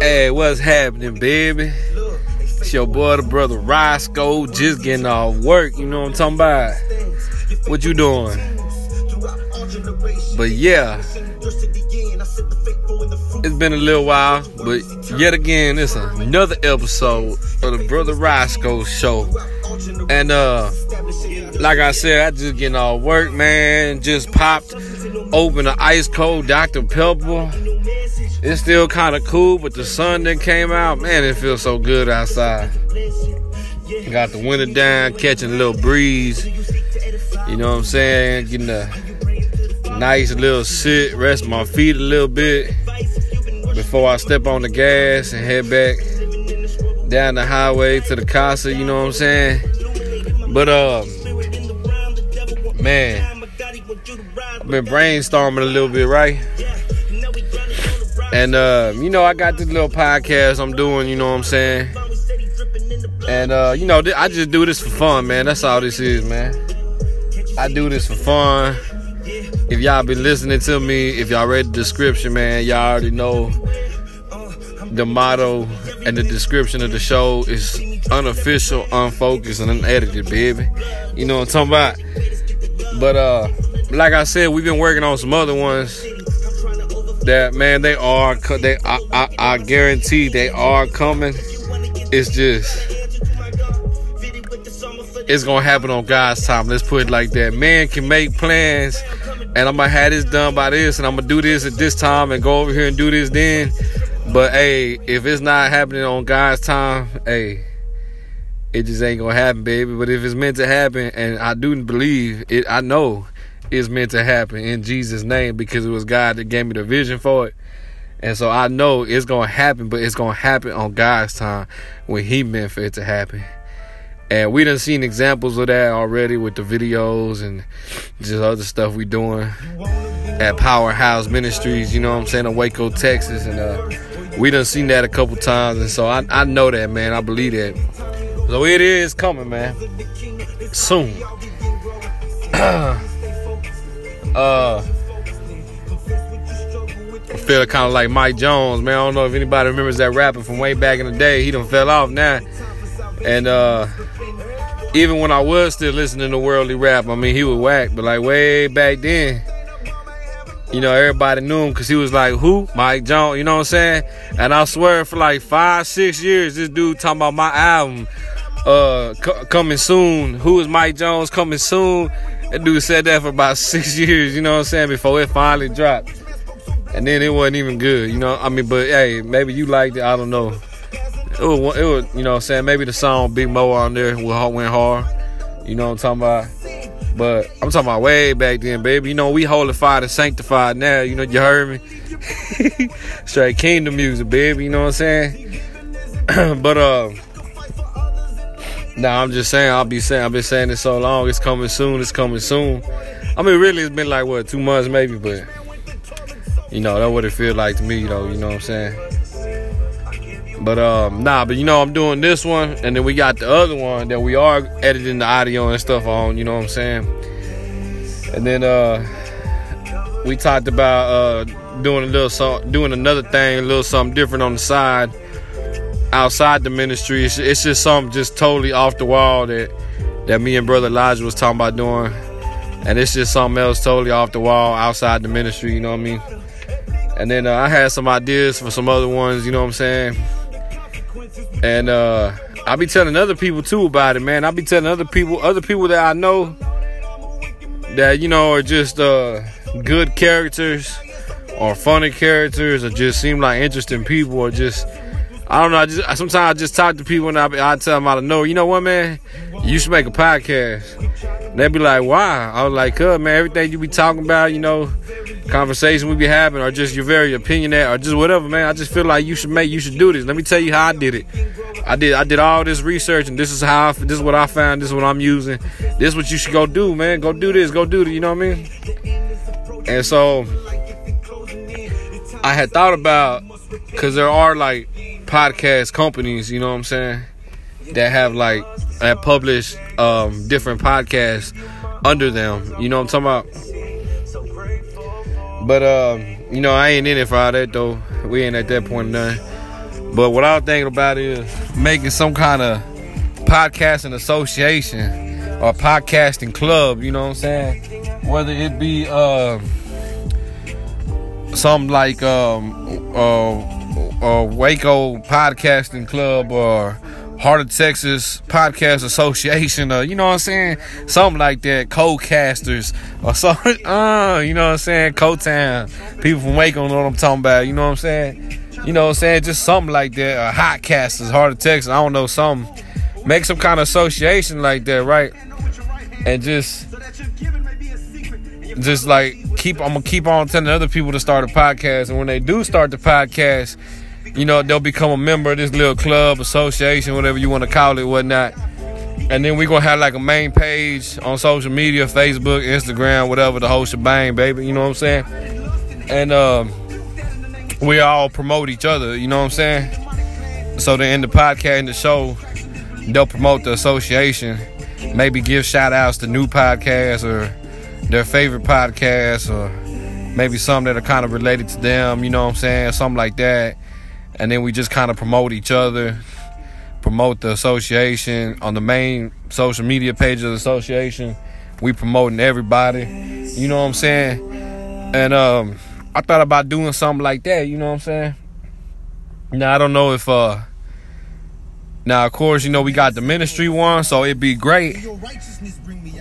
Hey, what's happening, baby? It's your boy, the brother Roscoe, just getting off work. You know what I'm talking about? What you doing? But yeah, it's been a little while, but yet again, it's another episode of the brother Roscoe show. And uh, like I said, I just getting off work, man. Just popped open an ice cold Dr. Pepper. It's still kind of cool, but the sun that came out, man, it feels so good outside. Got the winter down, catching a little breeze. You know what I'm saying? Getting a nice little sit, rest my feet a little bit before I step on the gas and head back down the highway to the casa. You know what I'm saying? But uh, man, I've been brainstorming a little bit, right? And uh, you know, I got this little podcast I'm doing, you know what I'm saying? And uh, you know, I just do this for fun, man. That's all this is, man. I do this for fun. If y'all been listening to me, if y'all read the description, man, y'all already know the motto and the description of the show is unofficial, unfocused, and unedited, baby. You know what I'm talking about? But uh, like I said, we've been working on some other ones that man they are they I, I, I guarantee they are coming. It's just it's gonna happen on God's time. Let's put it like that. Man can make plans and I'm gonna have this done by this and I'm gonna do this at this time and go over here and do this then. But hey if it's not happening on God's time hey it just ain't gonna happen baby. But if it's meant to happen and I do believe it I know is meant to happen in Jesus' name because it was God that gave me the vision for it. And so I know it's going to happen, but it's going to happen on God's time when He meant for it to happen. And we done seen examples of that already with the videos and just other stuff we doing at Powerhouse Ministries, you know what I'm saying, in Waco, Texas. And uh, we done seen that a couple times. And so I, I know that, man. I believe that. So it is coming, man. Soon. Uh, I feel kind of like Mike Jones, man. I don't know if anybody remembers that rapper from way back in the day. He done fell off now. And uh, even when I was still listening to worldly rap, I mean, he was whack. But like way back then, you know, everybody knew him because he was like, who? Mike Jones, you know what I'm saying? And I swear for like five, six years, this dude talking about my album uh, c- coming soon. Who is Mike Jones coming soon? That dude said that for about six years, you know what I'm saying, before it finally dropped. And then it wasn't even good, you know. I mean, but hey, maybe you liked it. I don't know. It was, it was you know what I'm saying, maybe the song Big Mo on there went hard. You know what I'm talking about? But I'm talking about way back then, baby. You know, we holified and sanctified now. You know, you heard me? Straight kingdom music, baby. You know what I'm saying? but, uh, Nah, I'm just saying. I'll be saying. I've been saying this so long. It's coming soon. It's coming soon. I mean, really, it's been like what two months maybe, but you know that's what it feels like to me, though. You know what I'm saying? But um, nah, but you know I'm doing this one, and then we got the other one that we are editing the audio and stuff on. You know what I'm saying? And then uh, we talked about uh doing a little so doing another thing, a little something different on the side outside the ministry. It's, it's, just something just totally off the wall that that me and brother Elijah was talking about doing, and it's just something else totally off the wall outside the ministry. You know what I mean? And then uh, I had some ideas for some other ones. You know what I'm saying? And uh, I'll be telling other people too about it, man. I'll be telling other people, other people that I know that you know are just uh, good characters or funny characters or just seem like interesting people or just I don't know. I just sometimes I just talk to people and I, I tell them I don't know. You know what, man? You should make a podcast. And they be like, why? I was like, cuz, man, everything you be talking about, you know, conversation we be having, or just your very opinionate, or just whatever, man. I just feel like you should make, you should do this. Let me tell you how I did it. I did, I did all this research, and this is how, I, this is what I found. This is what I'm using. This is what you should go do, man. Go do this. Go do it. You know what I mean? And so, I had thought about, cause there are like podcast companies, you know what I'm saying, that have like that publish um, different podcasts under them. You know what I'm talking about? But um, you know, I ain't in it for all that though. We ain't at that point none. But what I'm thinking about is making some kind of podcasting association or podcasting club, you know what I'm saying? Whether it be uh, something like um, uh, uh, Waco Podcasting Club or Heart of Texas Podcast Association, or you know what I'm saying, something like that. Co-casters or something, uh, you know what I'm saying, Co-town people from Waco know what I'm talking about. You know what I'm saying, you know what I'm saying, just something like that. Uh, hot casters, Heart of Texas, I don't know, something. Make some kind of association like that, right? And just, just like keep. I'm gonna keep on telling other people to start a podcast, and when they do start the podcast you know, they'll become a member of this little club, association, whatever you want to call it, whatnot. And then we're gonna have like a main page on social media, Facebook, Instagram, whatever, the whole shebang, baby. You know what I'm saying? And um, we all promote each other. You know what I'm saying? So then in the podcast and the show, they'll promote the association. Maybe give shout outs to new podcasts or their favorite podcasts or maybe some that are kind of related to them. You know what I'm saying? Something like that and then we just kind of promote each other, promote the association on the main social media page of the association. We promoting everybody, you know what I'm saying? And um, I thought about doing something like that, you know what I'm saying? Now I don't know if uh now of course you know we got the ministry one, so it'd be great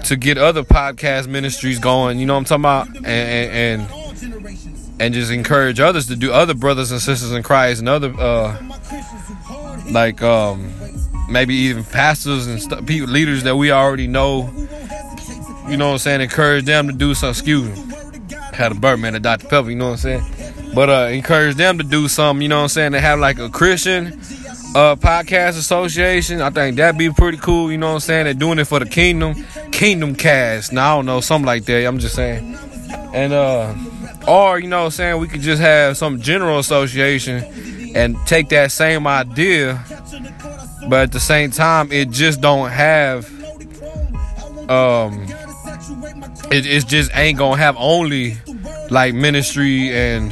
to get other podcast ministries going, you know what I'm talking about? and, and, and and just encourage others to do other brothers and sisters in Christ and other uh like um maybe even pastors and st- people leaders that we already know. You know what I'm saying? Encourage them to do some excuse me. Had a Birdman and Dr. Pepper you know what I'm saying? But uh encourage them to do something you know what I'm saying? To have like a Christian uh podcast association. I think that'd be pretty cool you know what I'm saying? They're doing it for the kingdom kingdom cast. Now I don't know something like that. I'm just saying. And uh or, you know I'm saying, we could just have some general association and take that same idea, but at the same time, it just don't have um it, it just ain't gonna have only like ministry and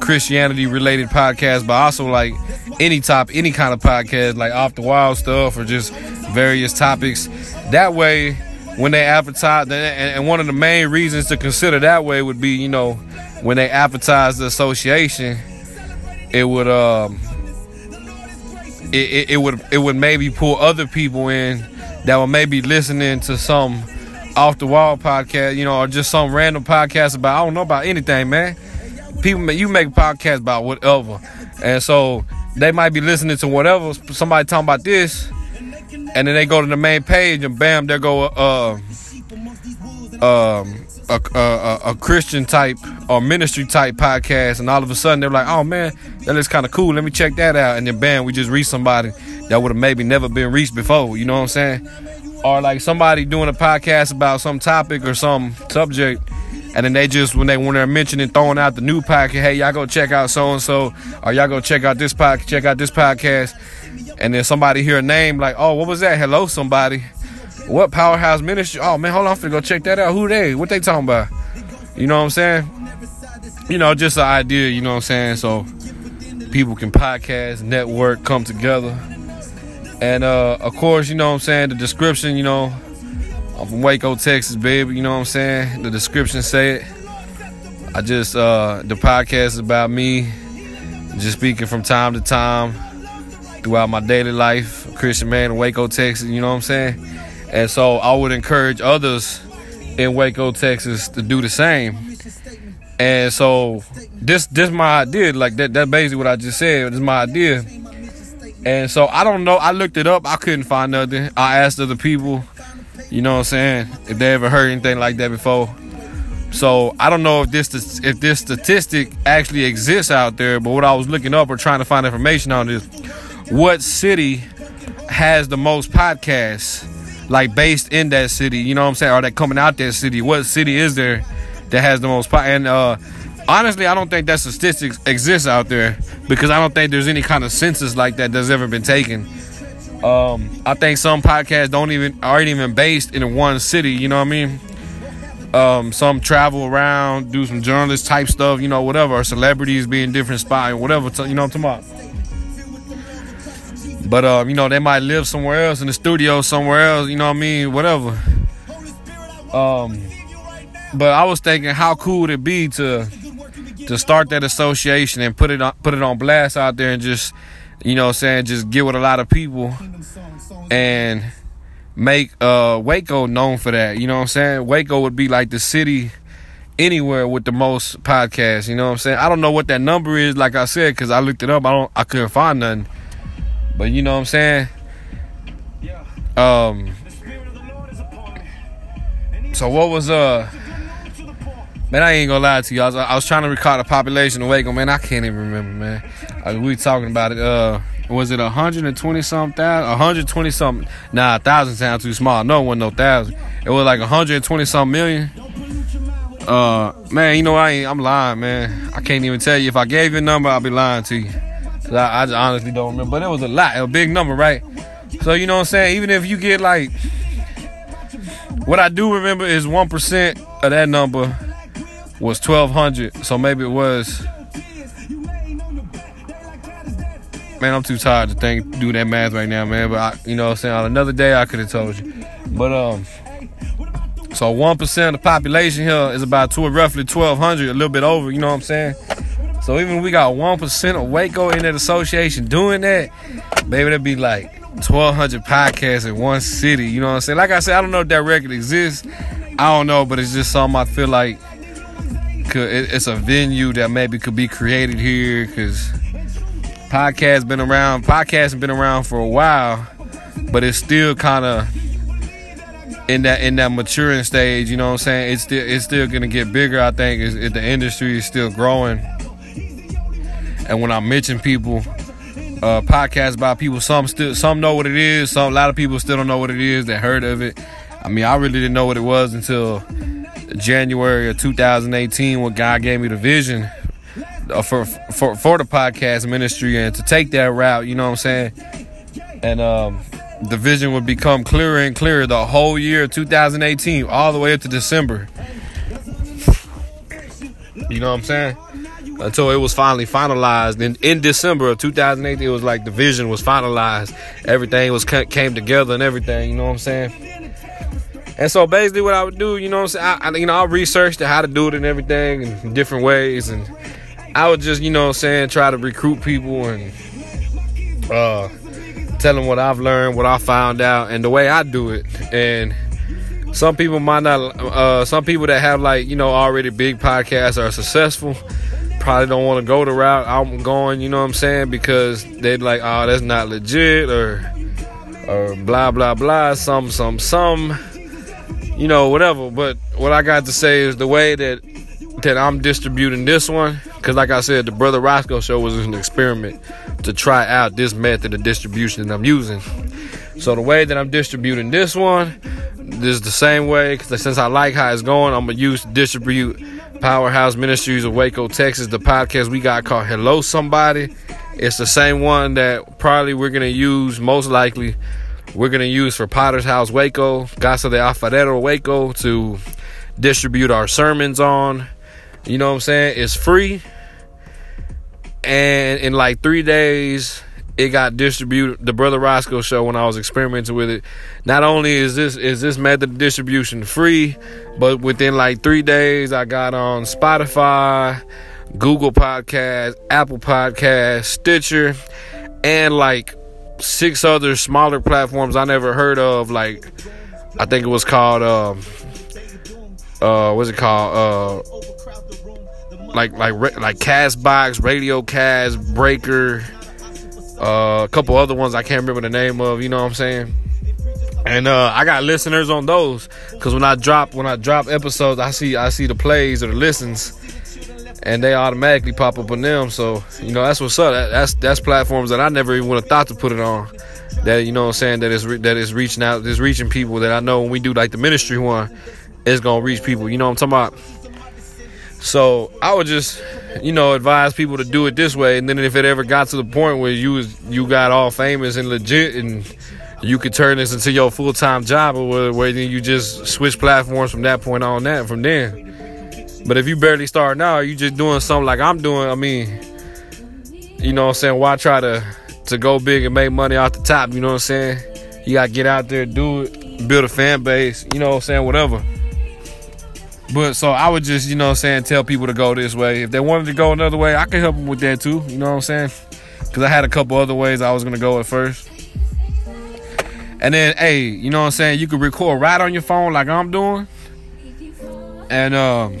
Christianity related podcasts, but also like any top any kind of podcast, like off the wild stuff or just various topics. That way when they advertise and one of the main reasons to consider that way would be, you know, when they advertise the association, it would um it, it, it, would it would maybe pull other people in that were maybe listening to some off the wall podcast, you know, or just some random podcast about I don't know about anything, man. People you make a podcast about whatever. And so they might be listening to whatever somebody talking about this and then they go to the main page and bam there go uh um a, a, a, Christian type or ministry type podcast, and all of a sudden they're like, "Oh man, that looks kind of cool. Let me check that out." And then bam, we just reach somebody that would have maybe never been reached before. You know what I'm saying? Or like somebody doing a podcast about some topic or some subject, and then they just when they when they're mentioning throwing out the new podcast, hey y'all go check out so and so, or y'all go check out this podcast, check out this podcast, and then somebody hear a name like, "Oh, what was that? Hello, somebody." What powerhouse ministry? Oh man, hold on, I'm finna go check that out. Who they? What they talking about? You know what I'm saying? You know, just an idea. You know what I'm saying? So people can podcast, network, come together, and uh, of course, you know what I'm saying. The description, you know, I'm from Waco, Texas, baby. You know what I'm saying? The description say it. I just uh, the podcast is about me, just speaking from time to time throughout my daily life. Christian man in Waco, Texas. You know what I'm saying? And so I would encourage others in Waco, Texas to do the same. And so this this my idea, like that that's basically what I just said. This is my idea. And so I don't know. I looked it up. I couldn't find nothing. I asked other people, you know what I'm saying, if they ever heard anything like that before. So I don't know if this if this statistic actually exists out there. But what I was looking up or trying to find information on is what city has the most podcasts like based in that city, you know what I'm saying, or that coming out that city. What city is there that has the most? Po- and uh, honestly, I don't think that statistics exists out there because I don't think there's any kind of census like that that's ever been taken. Um, I think some podcasts don't even aren't even based in one city. You know what I mean? um, some travel around, do some journalist type stuff, you know, whatever, or celebrities be in different spots, whatever, you know what I'm talking about. But um, you know, they might live somewhere else in the studio somewhere else, you know what I mean, whatever. Um, but I was thinking, how cool would it be to to start that association and put it on put it on blast out there and just, you know, what I'm saying just get with a lot of people and make uh Waco known for that. You know what I'm saying? Waco would be like the city anywhere with the most podcasts. You know what I'm saying? I don't know what that number is, like I said, because I looked it up. I don't. I couldn't find nothing. But you know what I'm saying? Um. So what was uh? Man, I ain't gonna lie to you. I was, I was trying to record the population of Waco. Man, I can't even remember, man. Uh, we talking about it. Uh, was it 120 something thousand? 120 something? Nah, a thousand sounds too small. No one no thousand. It was like 120 something million. Uh, man, you know I ain't. I'm lying, man. I can't even tell you. If I gave you a number, I'd be lying to you. I, I honestly don't remember. But it was a lot, a big number, right? So you know what I'm saying? Even if you get like, what I do remember is one percent of that number was 1200. So maybe it was. Man, I'm too tired to think do that math right now, man. But I, you know what I'm saying? On another day, I could have told you. But um, so one percent of the population here is about two, roughly 1200, a little bit over. You know what I'm saying? So even we got one percent of Waco in that association doing that, baby, that'd be like 1,200 podcasts in one city. You know what I'm saying? Like I said, I don't know if that record exists. I don't know, but it's just something I feel like could. It's a venue that maybe could be created here because podcast been around. Podcast been around for a while, but it's still kind of in that in that maturing stage. You know what I'm saying? It's still it's still gonna get bigger. I think it's, it, the industry is still growing. And when I mention people, uh, podcasts about people, some still some know what it is. Some a lot of people still don't know what it is. They heard of it. I mean, I really didn't know what it was until January of 2018 when God gave me the vision uh, for for for the podcast ministry and to take that route. You know what I'm saying? And um, the vision would become clearer and clearer the whole year of 2018, all the way up to December. You know what I'm saying? Until it was finally finalized. In, in December of 2008, it was like the vision was finalized. Everything was came together and everything. You know what I'm saying? And so basically, what I would do, you know what I'm saying? I, you know, I researched how to do it and everything in different ways, and I would just, you know what I'm saying, try to recruit people and uh, tell them what I've learned, what I found out, and the way I do it. And some people might not, uh, some people that have like, you know, already big podcasts are successful probably don't want to go the route I'm going, you know what I'm saying? Because they're like, oh, that's not legit or or blah blah blah, some some some you know, whatever. But what I got to say is the way that that I'm distributing this one, because like I said, the Brother Roscoe show was an experiment to try out this method of distribution that I'm using. So the way that I'm distributing this one, this is the same way. Because since I like how it's going, I'm gonna use distribute Powerhouse Ministries of Waco, Texas, the podcast we got called Hello Somebody. It's the same one that probably we're going to use, most likely, we're going to use for Potter's House Waco, Casa de Alfarero Waco to distribute our sermons on. You know what I'm saying? It's free. And in like three days, it got distributed the brother roscoe show when i was experimenting with it. Not only is this is this method of distribution free but within like three days i got on spotify google podcast apple podcast stitcher and like six other smaller platforms i never heard of like i think it was called um uh what's it called uh like like like castbox radio cast breaker uh, a couple other ones I can't remember the name of. You know what I'm saying? And uh, I got listeners on those because when I drop when I drop episodes, I see I see the plays or the listens, and they automatically pop up on them. So you know that's what's up. That, that's that's platforms that I never even would have thought to put it on. That you know what I'm saying that is re- that is reaching out, is reaching people that I know when we do like the ministry one, it's gonna reach people. You know what I'm talking about? So I would just, you know, advise people to do it this way. And then if it ever got to the point where you was you got all famous and legit and you could turn this into your full time job, or where, where then you just switch platforms from that point on. That from then. But if you barely start now, you just doing something like I'm doing. I mean, you know what I'm saying? Why try to to go big and make money off the top? You know what I'm saying? You gotta get out there, do it, build a fan base. You know what I'm saying? Whatever. But so I would just, you know what I'm saying, tell people to go this way. If they wanted to go another way, I could help them with that too. You know what I'm saying? Because I had a couple other ways I was gonna go at first. And then, hey, you know what I'm saying? You could record right on your phone like I'm doing. And um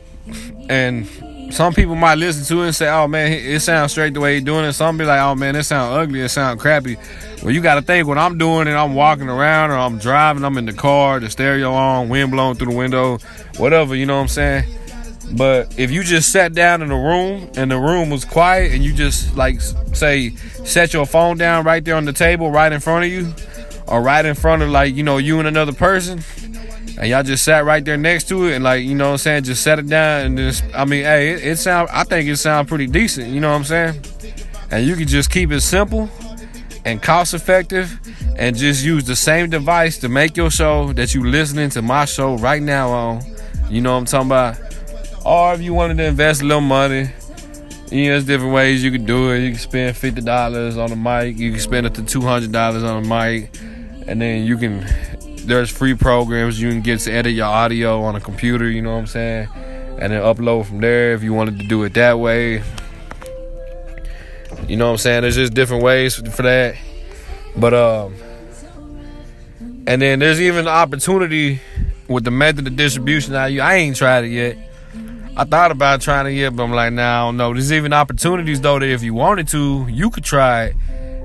and some people might listen to it and say, "Oh man, it sounds straight the way he's doing it." Some be like, "Oh man, it sounds ugly. It sounds crappy." Well, you got to think when I'm doing it, I'm walking around or I'm driving, I'm in the car, the stereo on, wind blowing through the window, whatever. You know what I'm saying? But if you just sat down in a room and the room was quiet and you just like say set your phone down right there on the table right in front of you or right in front of like you know you and another person and y'all just sat right there next to it and like you know what I'm saying just set it down and just I mean hey it, it sound I think it sound pretty decent you know what I'm saying and you can just keep it simple and cost effective and just use the same device to make your show that you listening to my show right now on you know what I'm talking about or if you wanted to invest a little money you know, there's different ways you can do it. You can spend fifty dollars on a mic. You can spend up to two hundred dollars on a mic, and then you can there's free programs you can get to edit your audio on a computer, you know what I'm saying? And then upload from there if you wanted to do it that way. You know what I'm saying? There's just different ways for that. But um and then there's even opportunity with the method of distribution. Now I ain't tried it yet. I thought about trying it yet, but I'm like, nah, I don't know. There's even opportunities though that if you wanted to, you could try it.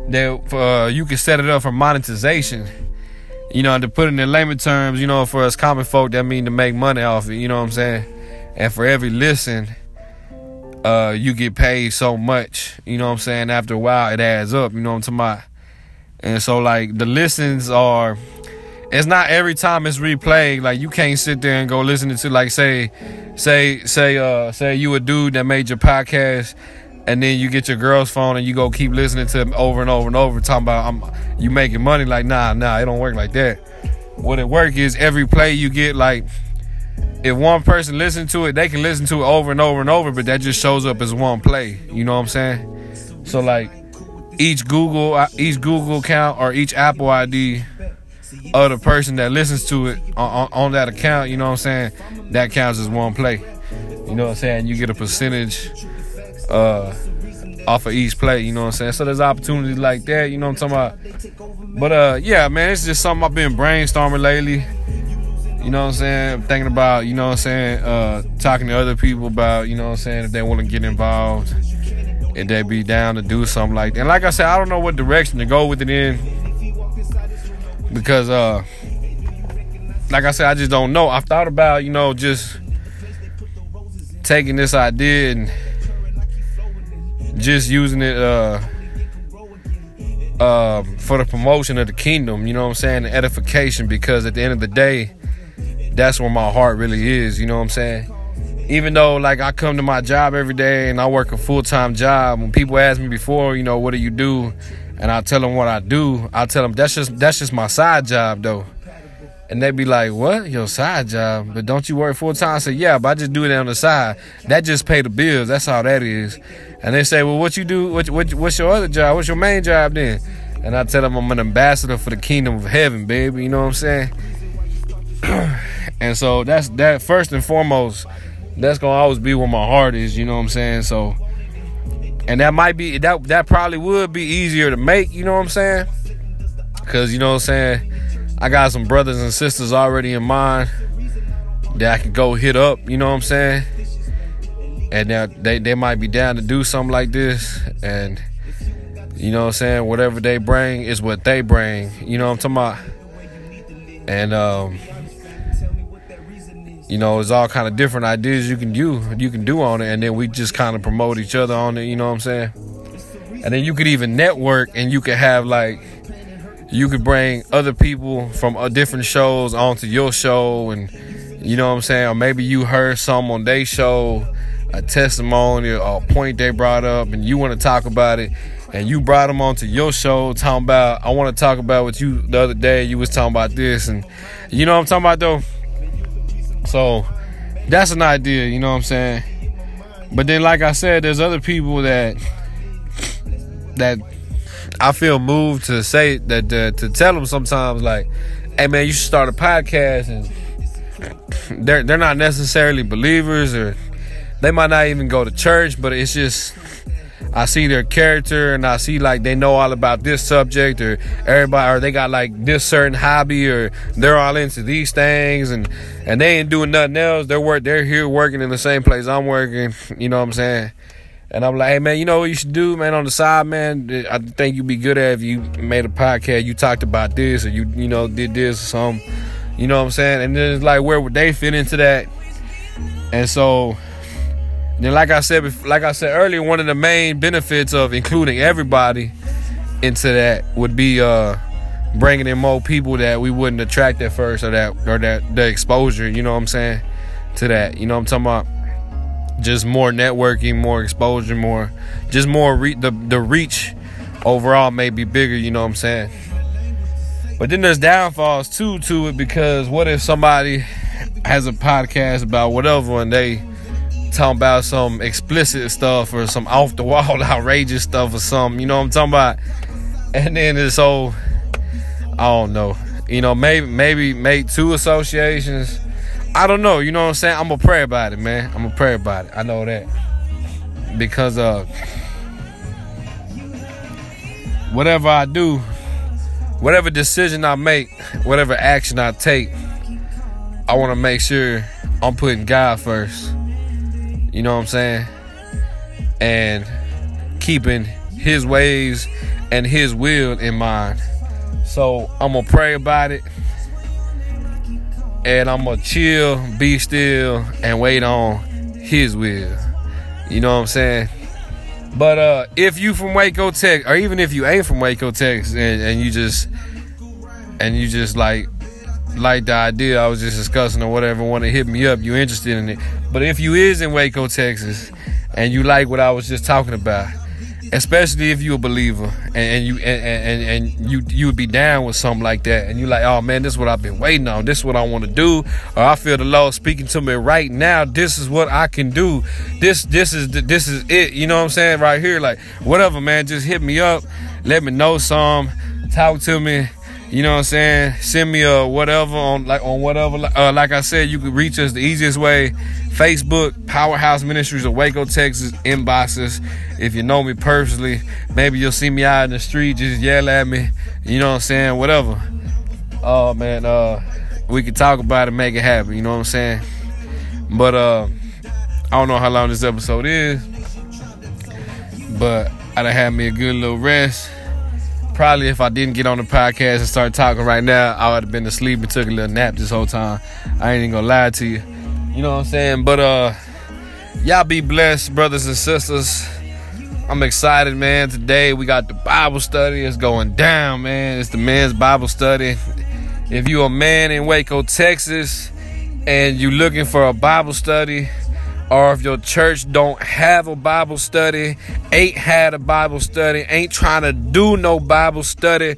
That uh, you could set it up for monetization you know, to put it in layman terms, you know, for us common folk, that mean to make money off it. You know what I'm saying? And for every listen, uh, you get paid so much. You know what I'm saying? After a while, it adds up. You know what I'm talking about? And so, like, the listens are. It's not every time it's replayed. Like, you can't sit there and go listen to, like, say, say, say, uh, say you a dude that made your podcast and then you get your girl's phone and you go keep listening to them over and over and over talking about I'm you making money. Like nah nah it don't work like that. What it work is every play you get like if one person listen to it they can listen to it over and over and over but that just shows up as one play. You know what I'm saying? So like each Google uh, each Google account or each Apple ID of the person that listens to it on, on that account you know what I'm saying? That counts as one play. You know what I'm saying? You get a percentage uh, off of each play, you know what I'm saying? So there's opportunities like that, you know what I'm talking about? But uh, yeah, man, it's just something I've been brainstorming lately. You know what I'm saying? Thinking about, you know what I'm saying, uh, talking to other people about, you know what I'm saying, if they want to get involved, if they be down to do something like that. And like I said, I don't know what direction to go with it in. Because uh like I said, I just don't know. I've thought about, you know, just taking this idea and just using it uh, uh, for the promotion of the kingdom, you know what I'm saying, the edification, because at the end of the day, that's where my heart really is, you know what I'm saying? Even though like I come to my job every day and I work a full-time job, when people ask me before, you know, what do you do? And I tell them what I do, I tell them that's just that's just my side job though. And they'd be like, "What? Your side job? But don't you work full time?" I say, "Yeah, but I just do it on the side. That just pay the bills. That's all that is." And they say, "Well, what you do? What, what what's your other job? What's your main job then?" And I tell them I'm an ambassador for the kingdom of heaven, baby. You know what I'm saying? and so that's that. First and foremost, that's gonna always be where my heart is. You know what I'm saying? So, and that might be that that probably would be easier to make. You know what I'm saying? Because you know what I'm saying I got some brothers and sisters already in mind that I can go hit up, you know what I'm saying? And now they, they might be down to do something like this. And, you know what I'm saying? Whatever they bring is what they bring. You know what I'm talking about? And, um, you know, it's all kind of different ideas you can do you can do on it, and then we just kind of promote each other on it. You know what I'm saying? And then you could even network, and you could have like you could bring other people from uh, different shows onto your show and you know what I'm saying or maybe you heard some on their show a testimony or a point they brought up and you want to talk about it and you brought them onto your show talking about I want to talk about what you the other day you was talking about this and you know what I'm talking about though. So that's an idea, you know what I'm saying? But then like I said, there's other people that that I feel moved to say that uh, to tell them sometimes like, hey man, you should start a podcast and they're they're not necessarily believers or they might not even go to church, but it's just I see their character and I see like they know all about this subject or everybody or they got like this certain hobby or they're all into these things and and they ain't doing nothing else. They're work they're here working in the same place I'm working. You know what I'm saying? And I'm like, hey man, you know what you should do, man, on the side, man. I think you'd be good at if you made a podcast. You talked about this or you you know did this or something. You know what I'm saying? And then it's like, where would they fit into that? And so then, like I said, like I said earlier, one of the main benefits of including everybody into that would be uh, bringing in more people that we wouldn't attract at first, or that or that the exposure. You know what I'm saying? To that, you know what I'm talking about? Just more networking, more exposure, more, just more re- the the reach overall may be bigger. You know what I'm saying? But then there's downfalls too to it because what if somebody has a podcast about whatever and they talking about some explicit stuff or some off the wall outrageous stuff or something, you know what I'm talking about? And then it's so I don't know. You know, maybe maybe make two associations. I don't know, you know what I'm saying? I'm gonna pray about it, man. I'm gonna pray about it. I know that. Because uh whatever I do, whatever decision I make, whatever action I take, I want to make sure I'm putting God first. You know what I'm saying? And keeping his ways and his will in mind. So I'm gonna pray about it. And I'm gonna chill, be still, and wait on his will. You know what I'm saying? But uh, if you from Waco, Texas, or even if you ain't from Waco, Texas, and, and you just and you just like like the idea I was just discussing or whatever, want to hit me up, you interested in it. But if you is in Waco, Texas, and you like what I was just talking about, especially if you're a believer and, and you and, and, and you you would be down with something like that, and you like, oh man, this is what I've been waiting on. This is what I want to do, or I feel the Lord speaking to me right now. This is what I can do. This this is this is it. You know what I'm saying right here, like whatever, man. Just hit me up, let me know some, talk to me you know what I'm saying? Send me a whatever on like on whatever. Uh, like I said, you can reach us the easiest way: Facebook, Powerhouse Ministries of Waco, Texas. Inboxes. If you know me personally, maybe you'll see me out in the street, just yell at me. You know what I'm saying? Whatever. Oh man, uh, we can talk about it, make it happen. You know what I'm saying? But uh, I don't know how long this episode is, but I done had me a good little rest probably if I didn't get on the podcast and start talking right now, I would have been asleep and took a little nap this whole time. I ain't even gonna lie to you. You know what I'm saying? But uh y'all be blessed, brothers and sisters. I'm excited, man. Today we got the Bible study. It's going down, man. It's the men's Bible study. If you a man in Waco, Texas, and you looking for a Bible study, or if your church don't have a Bible study, ain't had a Bible study, ain't trying to do no Bible study,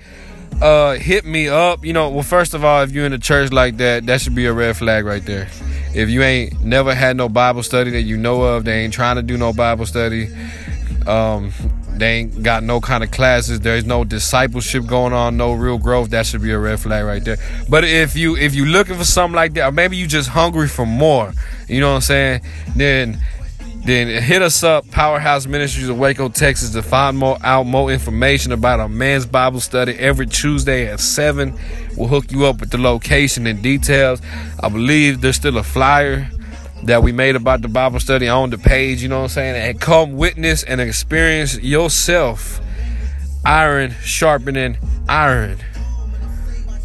uh, hit me up. You know, well, first of all, if you're in a church like that, that should be a red flag right there. If you ain't never had no Bible study that you know of, they ain't trying to do no Bible study. Um, they ain't got no kind of classes. There's no discipleship going on, no real growth. That should be a red flag right there. But if you if you looking for something like that, or maybe you just hungry for more, you know what I'm saying? Then then hit us up, Powerhouse Ministries of Waco, Texas, to find more out more information about our man's Bible study every Tuesday at seven. We'll hook you up with the location and details. I believe there's still a flyer that we made about the Bible study on the page, you know what I'm saying? And come witness and experience yourself iron sharpening iron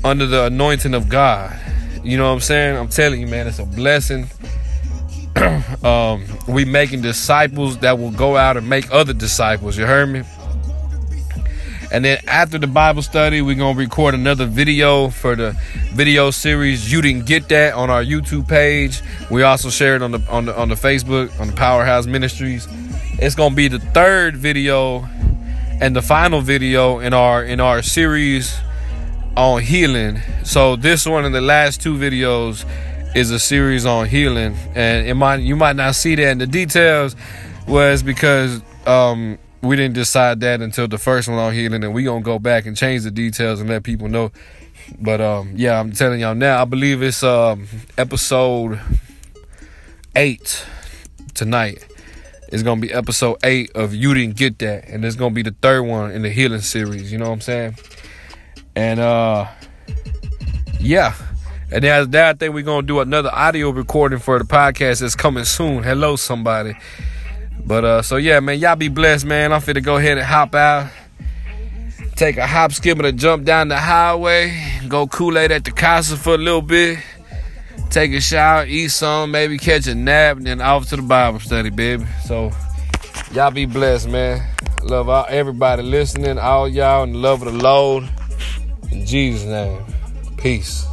under the anointing of God. You know what I'm saying? I'm telling you, man, it's a blessing. um, we making disciples that will go out and make other disciples. You heard me? And then after the Bible study, we're gonna record another video for the video series. You didn't get that on our YouTube page. We also share it on the on the on the Facebook on the Powerhouse Ministries. It's gonna be the third video, and the final video in our in our series on healing. So this one and the last two videos is a series on healing, and it might you might not see that in the details was because um, we didn't decide that until the first one on healing, and we gonna go back and change the details and let people know. But um, yeah, I'm telling y'all now. I believe it's um, episode eight tonight. It's gonna be episode eight of You Didn't Get That, and it's gonna be the third one in the healing series. You know what I'm saying? And uh, yeah. And then that, I think we're gonna do another audio recording for the podcast that's coming soon. Hello, somebody. But uh, so yeah, man, y'all be blessed, man. I'm finna go ahead and hop out. Take a hop, skip, and a jump down the highway. Go Kool-Aid at the casa for a little bit. Take a shower, eat some, maybe catch a nap, and then off to the Bible study, baby. So y'all be blessed, man. Love all, everybody listening, all y'all in love of the Lord. In Jesus' name. Peace.